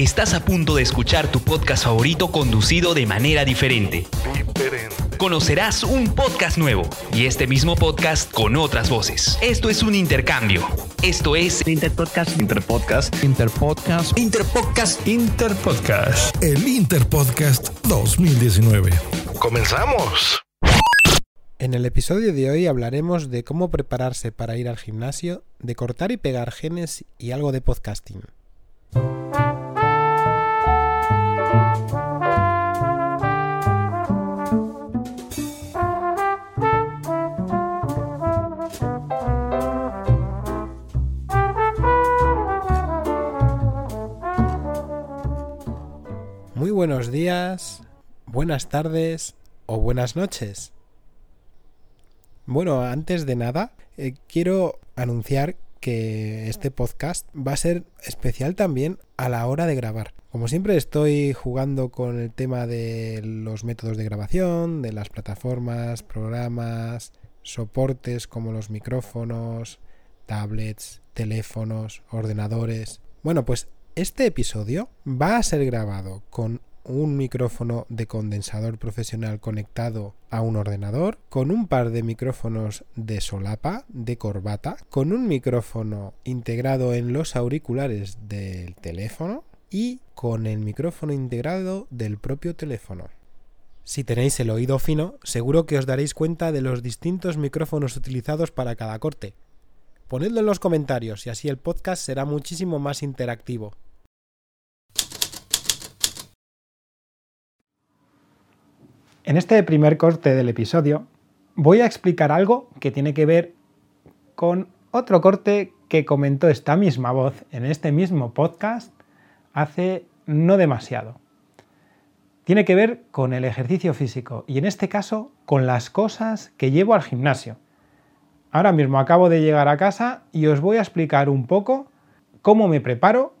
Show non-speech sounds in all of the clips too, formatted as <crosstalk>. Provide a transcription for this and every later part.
Estás a punto de escuchar tu podcast favorito conducido de manera diferente. Conocerás un podcast nuevo y este mismo podcast con otras voces. Esto es un intercambio. Esto es Interpodcast. Interpodcast. Interpodcast. Interpodcast. Interpodcast. El Interpodcast 2019. ¡Comenzamos! En el episodio de hoy hablaremos de cómo prepararse para ir al gimnasio, de cortar y pegar genes y algo de podcasting. Buenos días, buenas tardes o buenas noches. Bueno, antes de nada, eh, quiero anunciar que este podcast va a ser especial también a la hora de grabar. Como siempre estoy jugando con el tema de los métodos de grabación, de las plataformas, programas, soportes como los micrófonos, tablets, teléfonos, ordenadores. Bueno, pues este episodio va a ser grabado con un micrófono de condensador profesional conectado a un ordenador, con un par de micrófonos de solapa, de corbata, con un micrófono integrado en los auriculares del teléfono y con el micrófono integrado del propio teléfono. Si tenéis el oído fino, seguro que os daréis cuenta de los distintos micrófonos utilizados para cada corte. Ponedlo en los comentarios y así el podcast será muchísimo más interactivo. En este primer corte del episodio voy a explicar algo que tiene que ver con otro corte que comentó esta misma voz en este mismo podcast hace no demasiado. Tiene que ver con el ejercicio físico y en este caso con las cosas que llevo al gimnasio. Ahora mismo acabo de llegar a casa y os voy a explicar un poco cómo me preparo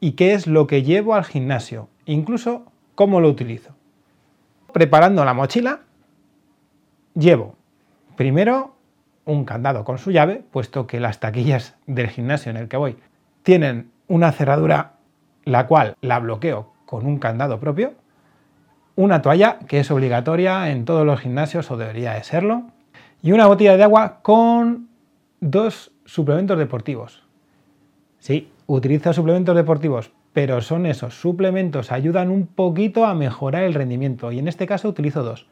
y qué es lo que llevo al gimnasio, incluso cómo lo utilizo. Preparando la mochila, llevo primero un candado con su llave, puesto que las taquillas del gimnasio en el que voy tienen una cerradura la cual la bloqueo con un candado propio, una toalla que es obligatoria en todos los gimnasios o debería de serlo, y una botella de agua con dos suplementos deportivos. Sí, utilizo suplementos deportivos, pero son esos suplementos, ayudan un poquito a mejorar el rendimiento y en este caso utilizo dos,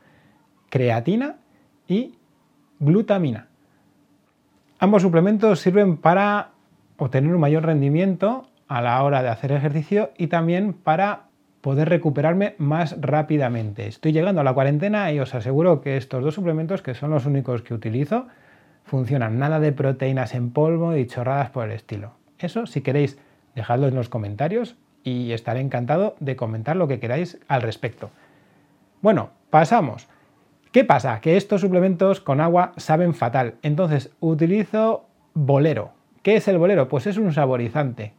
creatina y glutamina. Ambos suplementos sirven para obtener un mayor rendimiento a la hora de hacer ejercicio y también para poder recuperarme más rápidamente. Estoy llegando a la cuarentena y os aseguro que estos dos suplementos, que son los únicos que utilizo, funcionan. Nada de proteínas en polvo y chorradas por el estilo. Eso, si queréis, dejadlo en los comentarios y estaré encantado de comentar lo que queráis al respecto. Bueno, pasamos. ¿Qué pasa? Que estos suplementos con agua saben fatal. Entonces utilizo bolero. ¿Qué es el bolero? Pues es un saborizante.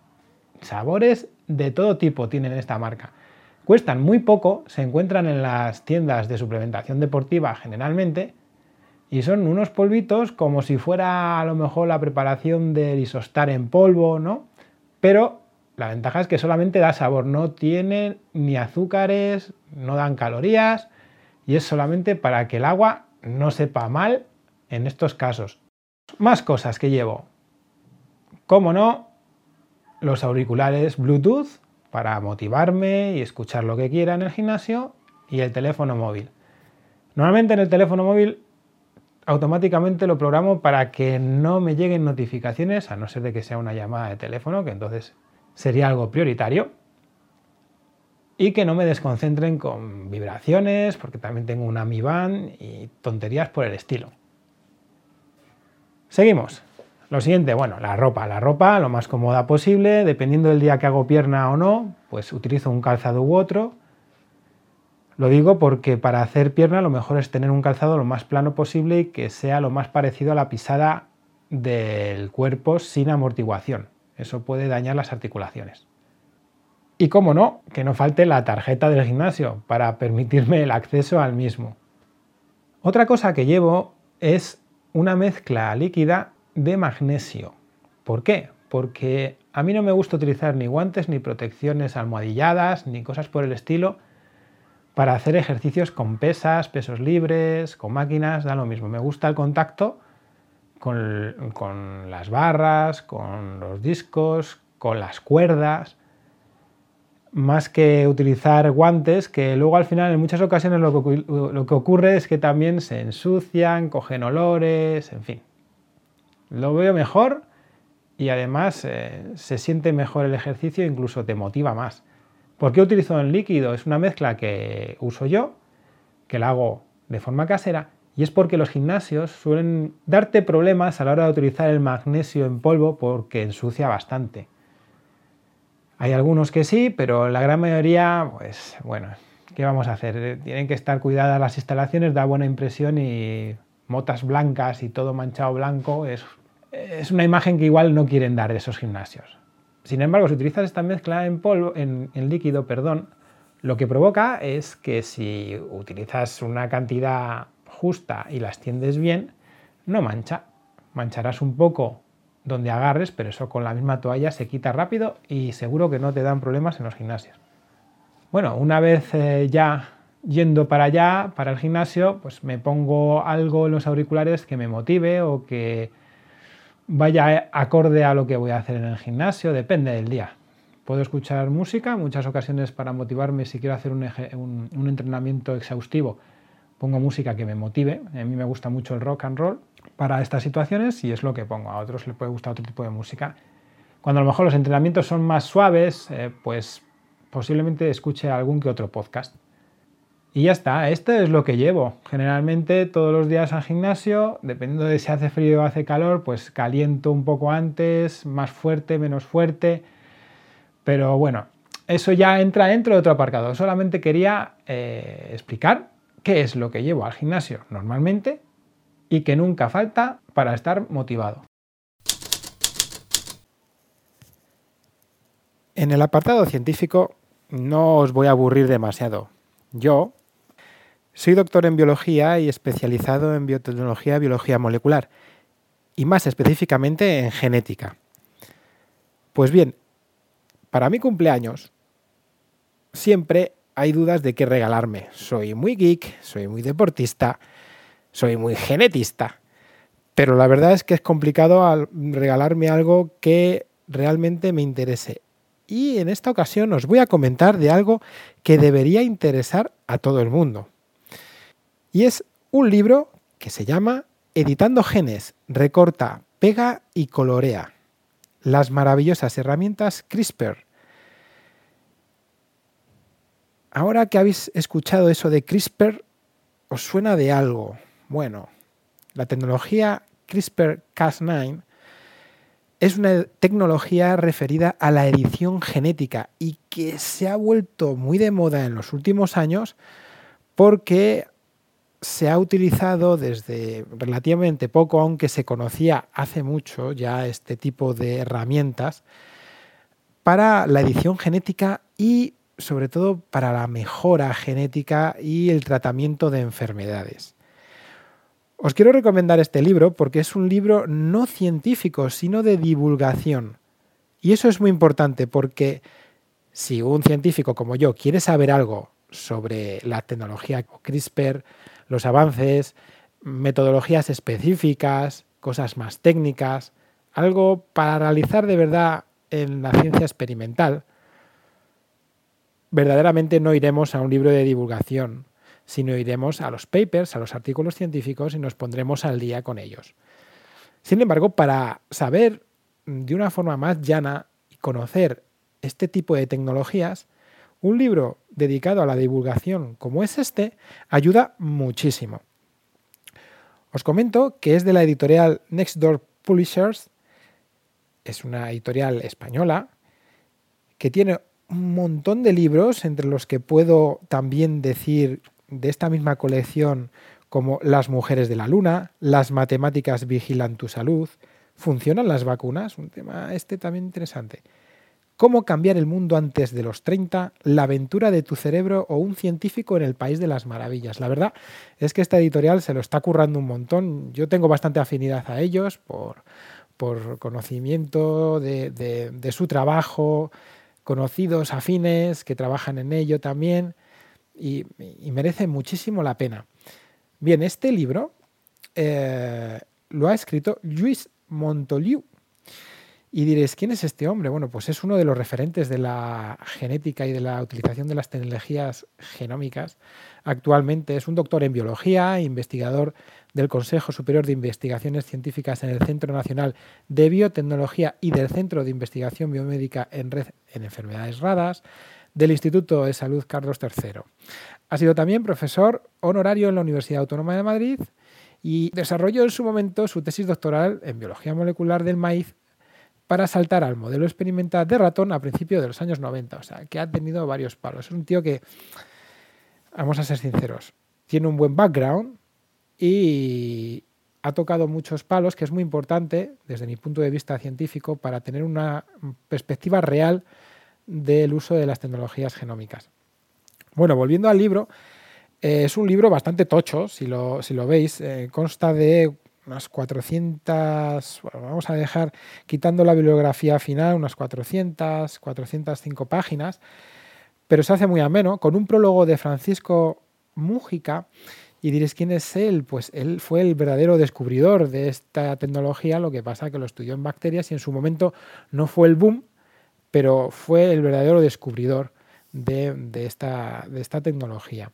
Sabores de todo tipo tienen esta marca. Cuestan muy poco, se encuentran en las tiendas de suplementación deportiva generalmente y son unos polvitos como si fuera a lo mejor la preparación del isostar en polvo, ¿no? Pero la ventaja es que solamente da sabor, no tienen ni azúcares, no dan calorías y es solamente para que el agua no sepa mal en estos casos. Más cosas que llevo. Cómo no, los auriculares Bluetooth para motivarme y escuchar lo que quiera en el gimnasio y el teléfono móvil. Normalmente en el teléfono móvil automáticamente lo programo para que no me lleguen notificaciones, a no ser de que sea una llamada de teléfono, que entonces sería algo prioritario. Y que no me desconcentren con vibraciones, porque también tengo una Mi Band y tonterías por el estilo. Seguimos. Lo siguiente, bueno, la ropa. La ropa lo más cómoda posible, dependiendo del día que hago pierna o no, pues utilizo un calzado u otro. Lo digo porque para hacer pierna lo mejor es tener un calzado lo más plano posible y que sea lo más parecido a la pisada del cuerpo sin amortiguación. Eso puede dañar las articulaciones. Y como no, que no falte la tarjeta del gimnasio para permitirme el acceso al mismo. Otra cosa que llevo es una mezcla líquida de magnesio. ¿Por qué? Porque a mí no me gusta utilizar ni guantes, ni protecciones almohadilladas, ni cosas por el estilo para hacer ejercicios con pesas, pesos libres, con máquinas, da lo mismo. Me gusta el contacto con, las barras, con los discos, con las cuerdas más que utilizar guantes, que luego al final en muchas ocasiones lo que, lo que, ocurre es que también se ensucian, cogen olores, en fin. Lo veo mejor y además eh, se siente mejor el ejercicio, incluso te motiva más. ¿Por qué utilizo el líquido? Es una mezcla que uso yo, que la hago de forma casera, y es porque los gimnasios suelen darte problemas a la hora de utilizar el magnesio en polvo porque ensucia bastante. Hay algunos que sí, pero la gran mayoría, pues bueno, ¿qué vamos a hacer? Tienen que estar cuidadas las instalaciones, da buena impresión y motas blancas y todo manchado blanco es es una imagen que igual no quieren dar esos gimnasios. Sin embargo, si utilizas esta mezcla en polvo, en, líquido, perdón, lo que provoca es que si utilizas una cantidad justa y la extiendes bien, no mancha. Mancharás un poco donde agarres, pero eso con la misma toalla se quita rápido y seguro que no te dan problemas en los gimnasios. Bueno, una vez eh, ya yendo para allá, para el gimnasio, pues me pongo algo en los auriculares que me motive o que vaya acorde a lo que voy a hacer en el gimnasio, depende del día. Puedo escuchar música, muchas ocasiones para motivarme si quiero hacer un, entrenamiento exhaustivo, pongo música que me motive. A mí me gusta mucho el rock and roll para estas situaciones y es lo que pongo. A otros les puede gustar otro tipo de música. Cuando a lo mejor los entrenamientos son más suaves, eh, pues posiblemente escuche algún que otro podcast. Y ya está, esto es lo que llevo. Generalmente todos los días al gimnasio, dependiendo de si hace frío o hace calor, pues caliento un poco antes, más fuerte, menos fuerte. Pero bueno, eso ya entra dentro de otro aparcado. Solamente quería eh, explicar qué es lo que llevo al gimnasio normalmente y que nunca falta para estar motivado. En el apartado científico no os voy a aburrir demasiado. Yo, soy doctor en biología y especializado en biotecnología y biología molecular, y más específicamente en genética. Pues bien, para mi cumpleaños siempre hay dudas de qué regalarme. Soy muy geek, soy muy deportista, soy muy genetista, pero la verdad es que es complicado regalarme algo que realmente me interese. Y en esta ocasión os voy a comentar de algo que debería interesar a todo el mundo. Y es un libro que se llama Editando genes, recorta, pega y colorea. Las maravillosas herramientas CRISPR. Ahora que habéis escuchado eso de CRISPR, ¿os suena de algo? Bueno, la tecnología CRISPR-Cas9 es una tecnología referida a la edición genética y que se ha vuelto muy de moda en los últimos años porque se ha utilizado desde relativamente poco, aunque se conocía hace mucho ya este tipo de herramientas, para la edición genética y sobre todo para la mejora genética y el tratamiento de enfermedades. Os quiero recomendar este libro porque es un libro no científico, sino de divulgación. Y eso es muy importante porque si un científico como yo quiere saber algo sobre la tecnología CRISPR, los avances, metodologías específicas, cosas más técnicas, algo para realizar de verdad en la ciencia experimental, verdaderamente no iremos a un libro de divulgación, sino iremos a los papers, a los artículos científicos y nos pondremos al día con ellos. Sin embargo, para saber de una forma más llana y conocer este tipo de tecnologías, un libro dedicado a la divulgación como es este ayuda muchísimo. Os comento que es de la editorial Nextdoor Publishers, es una editorial española que tiene un montón de libros, entre los que puedo también decir de esta misma colección como Las mujeres de la luna, Las matemáticas vigilan tu salud, ¿Funcionan las vacunas? Un tema este también interesante. ¿Cómo cambiar el mundo antes de los 30? La aventura de tu cerebro o un científico en el país de las maravillas. La verdad es que esta editorial se lo está currando un montón. Yo tengo bastante afinidad a ellos por, por conocimiento de, de su trabajo, conocidos afines que trabajan en ello también y, merece muchísimo la pena. Bien, este libro eh, lo ha escrito Luis Montoliu. Y diréis, ¿quién es este hombre? Bueno, pues es uno de los referentes de la genética y de la utilización de las tecnologías genómicas. Actualmente es un doctor en biología, investigador del Consejo Superior de Investigaciones Científicas en el Centro Nacional de Biotecnología y del Centro de Investigación Biomédica en Red en Enfermedades Raras del Instituto de Salud Carlos III. Ha sido también profesor honorario en la Universidad Autónoma de Madrid y desarrolló en su momento su tesis doctoral en biología molecular del maíz para saltar al modelo experimental de ratón a principios de los años 90. O sea, que ha tenido varios palos. Es un tío que, vamos a ser sinceros, tiene un buen background, y ha tocado muchos palos, que es muy importante desde mi punto de vista científico para tener una perspectiva real del uso de las tecnologías genómicas. Bueno, volviendo al libro, eh, es un libro bastante tocho, si lo, veis, eh, consta de unas 400, vamos a dejar quitando la bibliografía final, unas 400, 405 páginas, pero se hace muy ameno, con un prólogo de Francisco Mújica y diréis, ¿quién es él? Pues él fue el verdadero descubridor de esta tecnología, lo que pasa que lo estudió en bacterias y en su momento no fue el boom, pero fue el verdadero descubridor de, esta, de esta tecnología.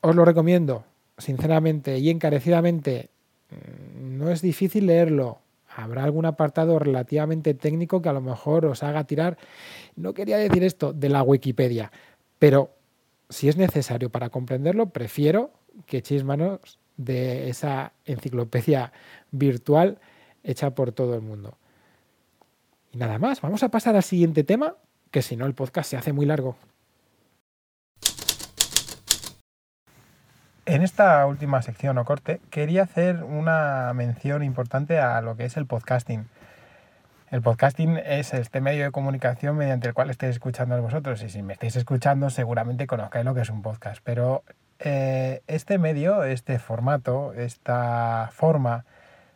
Os lo recomiendo, sinceramente y encarecidamente. Mm, no es difícil leerlo. Habrá algún apartado relativamente técnico que a lo mejor os haga tirar, no quería decir esto, de la Wikipedia, pero si es necesario para comprenderlo, prefiero que echéis manos de esa enciclopedia virtual hecha por todo el mundo. Y nada más, vamos a pasar al siguiente tema, que si no el podcast se hace muy largo. En esta última sección o corte quería hacer una mención importante a lo que es el podcasting. El podcasting es este medio de comunicación mediante el cual estáis escuchando a vosotros y si me estáis escuchando seguramente conozcáis lo que es un podcast, pero eh, este medio, este formato, esta forma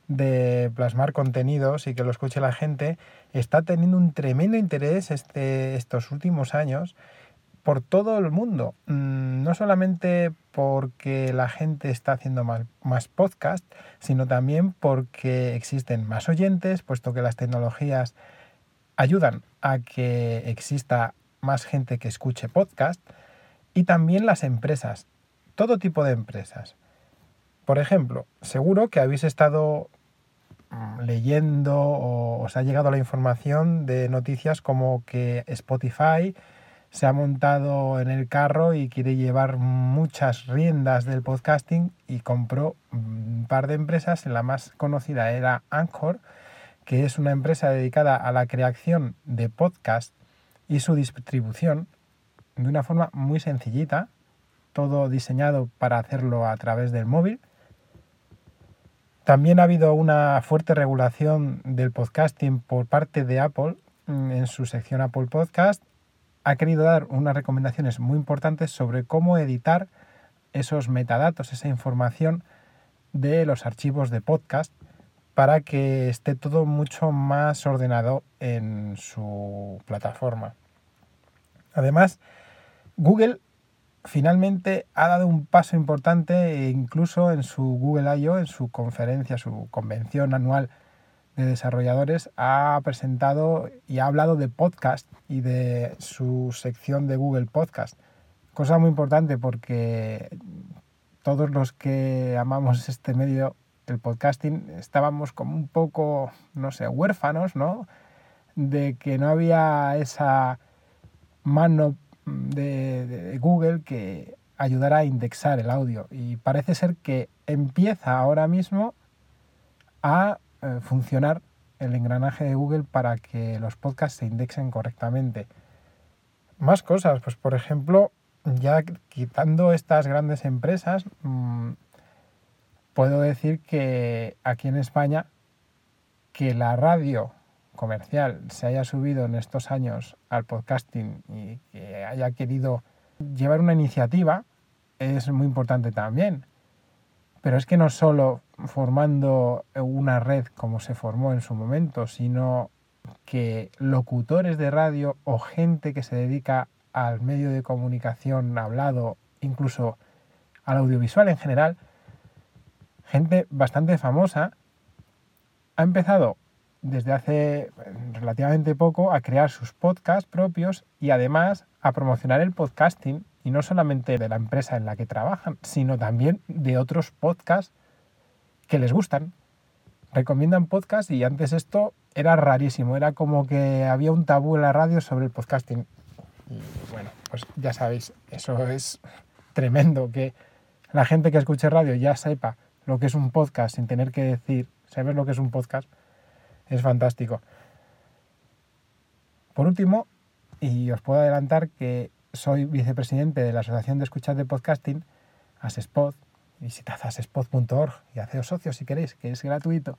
de plasmar contenidos y que lo escuche la gente está teniendo un tremendo interés este, estos últimos años por todo el mundo. Mm, no solamente porque la gente está haciendo más, más podcast, sino también porque existen más oyentes, puesto que las tecnologías ayudan a que exista más gente que escuche podcast, y también las empresas, todo tipo de empresas. Por ejemplo, seguro que habéis estado mm, leyendo o os ha llegado la información de noticias como que Spotify se ha montado en el carro y quiere llevar muchas riendas del podcasting y compró un par de empresas. La más conocida era Anchor, que es una empresa dedicada a la creación de podcast y su distribución de una forma muy sencillita, todo diseñado para hacerlo a través del móvil. También ha habido una fuerte regulación del podcasting por parte de Apple mm, en su sección Apple Podcast ha querido dar unas recomendaciones muy importantes sobre cómo editar esos metadatos, esa información de los archivos de podcast para que esté todo mucho más ordenado en su plataforma. Además, Google finalmente ha dado un paso importante incluso en su Google I.O., en su conferencia, su convención anual de desarrolladores ha presentado y ha hablado de podcast y de su sección de Google Podcast. Cosa muy importante porque todos los que amamos este medio, el podcasting, estábamos como un poco, no sé, huérfanos, ¿no? De que no había esa mano de, de Google que ayudara a indexar el audio. Y parece ser que empieza ahora mismo a eh, funcionar el engranaje de Google para que los podcasts se indexen correctamente. Más cosas, pues por ejemplo, ya quitando estas grandes empresas, mmm, puedo decir que aquí en España que la radio comercial se haya subido en estos años al podcasting y que haya querido llevar una iniciativa es muy importante también. Pero es que no solo formando una red como se formó en su momento, sino que locutores de radio o gente que se dedica al medio de comunicación hablado, incluso al audiovisual en general, gente bastante famosa, ha empezado desde hace relativamente poco a crear sus podcasts propios y además a promocionar el podcasting y no solamente de la empresa en la que trabajan, sino también de otros podcasts que les gustan. Recomiendan podcasts y antes esto era rarísimo, era como que había un tabú en la radio sobre el podcasting. Y bueno, pues ya sabéis, eso es tremendo, que la gente que escuche radio ya sepa lo que es un podcast sin tener que decir, saber lo que es un podcast, es fantástico. Por último, y os puedo adelantar que soy vicepresidente de la Asociación de Escuchas de Podcasting, Asespod. Visitad asespod.org y haceos socios si queréis, que es gratuito.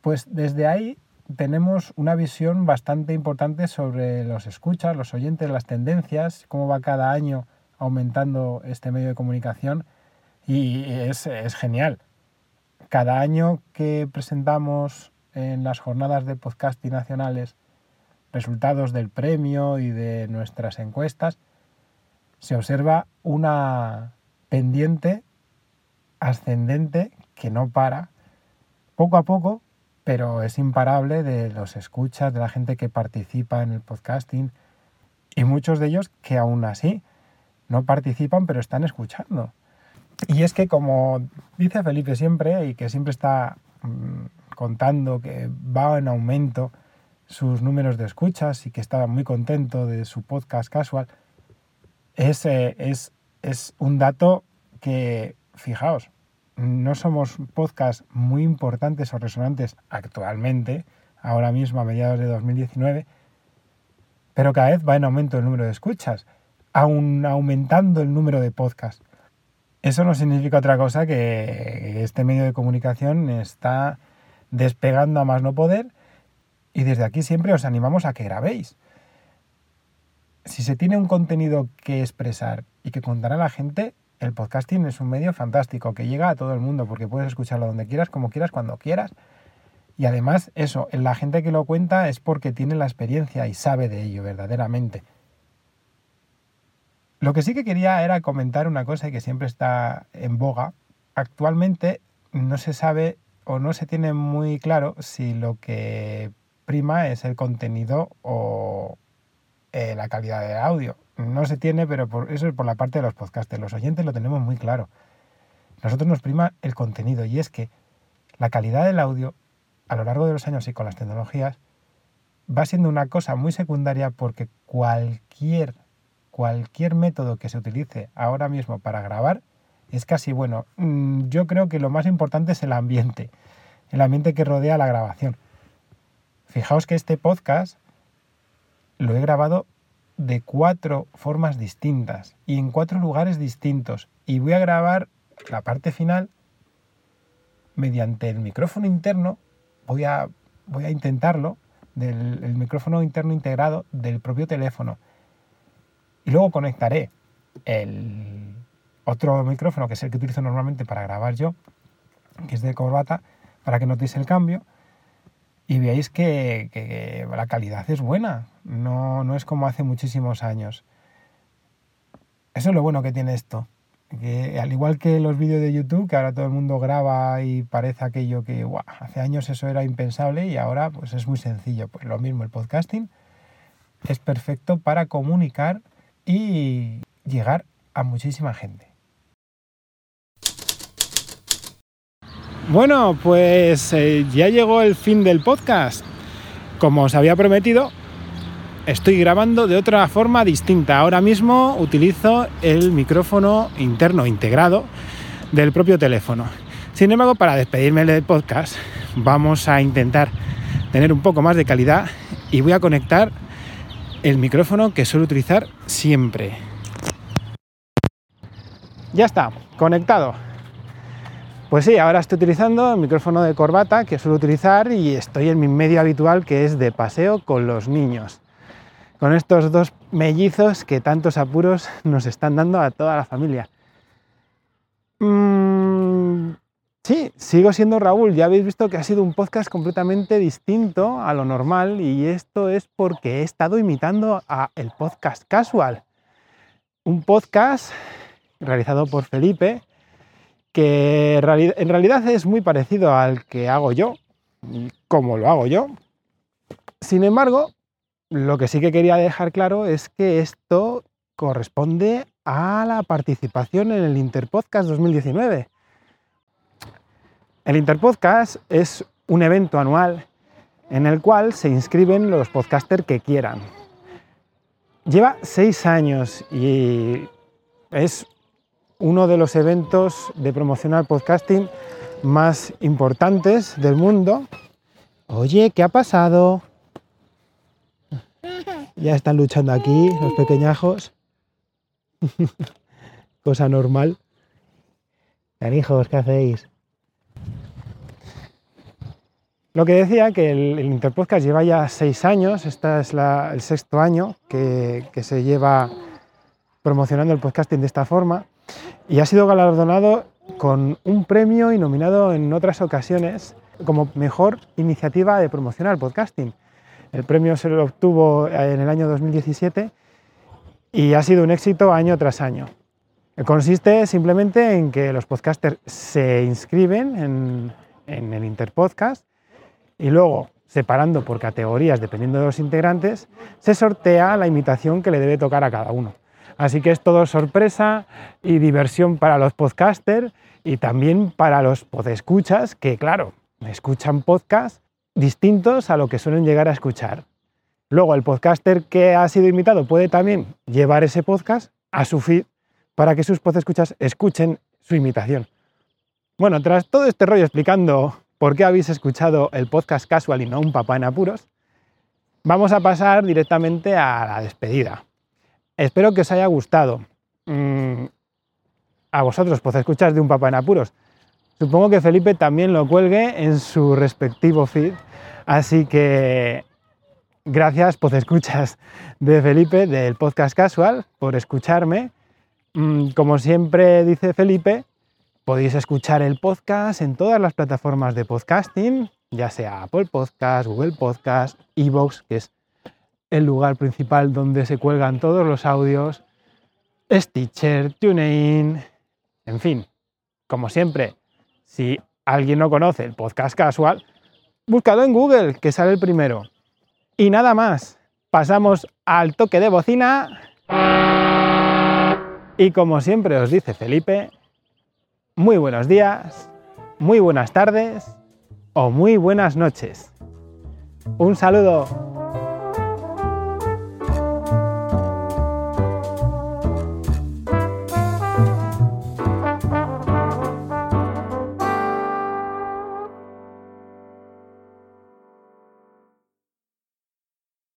Pues desde ahí tenemos una visión bastante importante sobre los escuchas, los oyentes, las tendencias, cómo va cada año aumentando este medio de comunicación y es, es genial. Cada año que presentamos en las jornadas de podcasting nacionales resultados del premio y de nuestras encuestas, se observa una pendiente ascendente que no para, poco a poco, pero es imparable de los escuchas, de la gente que participa en el podcasting y muchos de ellos que aún así no participan pero están escuchando. Y es que como dice Felipe siempre y que siempre está mm, contando que va en aumento sus números de escuchas y que estaba muy contento de su podcast casual, es, es, es un dato que, fijaos, no somos podcasts muy importantes o resonantes actualmente, ahora mismo a mediados de 2019, pero cada vez va en aumento el número de escuchas, aún aumentando el número de podcasts. Eso no significa otra cosa que este medio de comunicación está despegando a más no poder y desde aquí siempre os animamos a que grabéis. Si se tiene un contenido que expresar y que contar a la gente, el podcasting es un medio fantástico que llega a todo el mundo porque puedes escucharlo donde quieras, como quieras, cuando quieras. Y además, eso, la gente que lo cuenta es porque tiene la experiencia y sabe de ello verdaderamente. Lo que sí que quería era comentar una cosa que siempre está en boga. Actualmente no se sabe o no se tiene muy claro si lo que prima es el contenido o eh, la calidad de audio. No se tiene, pero por, eso es por la parte de los podcasts. Los oyentes lo tenemos muy claro. Nosotros nos prima el contenido y es que la calidad del audio a lo largo de los años y con las tecnologías va siendo una cosa muy secundaria porque cualquier cualquier método que se utilice ahora mismo para grabar es casi bueno. Mm, yo creo que lo más importante es el ambiente, el ambiente que rodea la grabación. Fijaos que este podcast lo he grabado de cuatro formas distintas y en cuatro lugares distintos. Y voy a grabar la parte final mediante el micrófono interno. Voy a, voy a intentarlo del el micrófono interno integrado del propio teléfono. Y luego conectaré el otro micrófono, que es el que utilizo normalmente para grabar yo, que es de corbata, para que notéis el cambio y veáis que, la calidad es buena, no, no es como hace muchísimos años. Eso es lo bueno que tiene esto, que al igual que los vídeos de YouTube, que ahora todo el mundo graba y parece aquello que hace años eso era impensable y ahora pues es muy sencillo. Pues lo mismo, el podcasting es perfecto para comunicar y llegar a muchísima gente. Bueno, pues eh, ya llegó el fin del podcast. Como os había prometido, estoy grabando de otra forma distinta. Ahora mismo utilizo el micrófono interno integrado del propio teléfono. Sin embargo, para despedirme del podcast, vamos a intentar tener un poco más de calidad y voy a conectar el micrófono que suelo utilizar siempre. Ya está, conectado. Pues sí, ahora estoy utilizando el micrófono de corbata que suelo utilizar y estoy en mi medio habitual que es de paseo con los niños. Con estos dos mellizos que tantos apuros nos están dando a toda la familia. Mm, sí, sigo siendo Raúl. Ya habéis visto que ha sido un podcast completamente distinto a lo normal y esto es porque he estado imitando a el podcast casual. Un podcast realizado por Felipe que en realidad es muy parecido al que hago yo, como lo hago yo. Sin embargo, lo que sí que quería dejar claro es que esto corresponde a la participación en el Interpodcast 2019. El Interpodcast es un evento anual en el cual se inscriben los podcasters que quieran. Lleva seis años y es uno de los eventos de promocionar podcasting más importantes del mundo. Oye, ¿qué ha pasado? Ya están luchando aquí los pequeñajos. <laughs> Cosa normal. hijos, ¿qué hacéis? Lo que decía que el, Interpodcast lleva ya seis años, este es el sexto año que se lleva promocionando el podcasting de esta forma y ha sido galardonado con un premio y nominado en otras ocasiones como mejor iniciativa de promoción al podcasting. El premio se lo obtuvo en el año 2017 y ha sido un éxito año tras año. Consiste simplemente en que los podcasters se inscriben en, en el Interpodcast y luego, separando por categorías dependiendo de los integrantes, se sortea la imitación que le debe tocar a cada uno. Así que es todo sorpresa y diversión para los podcasters y también para los podescuchas que, claro, escuchan podcasts distintos a lo que suelen llegar a escuchar. Luego, el podcaster que ha sido invitado puede también llevar ese podcast a su feed para que sus podescuchas escuchen su imitación. Bueno, tras todo este rollo explicando por qué habéis escuchado el podcast casual y no un papá en apuros, vamos a pasar directamente a la despedida. Espero que os haya gustado. Mm, a vosotros, pues escuchar de un papá en apuros. Supongo que Felipe también lo cuelgue en su respectivo feed. Así que gracias, pues escuchas de Felipe del podcast casual por escucharme. Mm, como siempre dice Felipe, podéis escuchar el podcast en todas las plataformas de podcasting, ya sea Apple Podcast, Google Podcast, Evox, que es el lugar principal donde se cuelgan todos los audios, Stitcher, TuneIn, en fin, como siempre, si alguien no conoce el podcast casual, búscalo en Google, que sale el primero. Y nada más, pasamos al toque de bocina. Y como siempre os dice Felipe, muy buenos días, muy buenas tardes o muy buenas noches. Un saludo.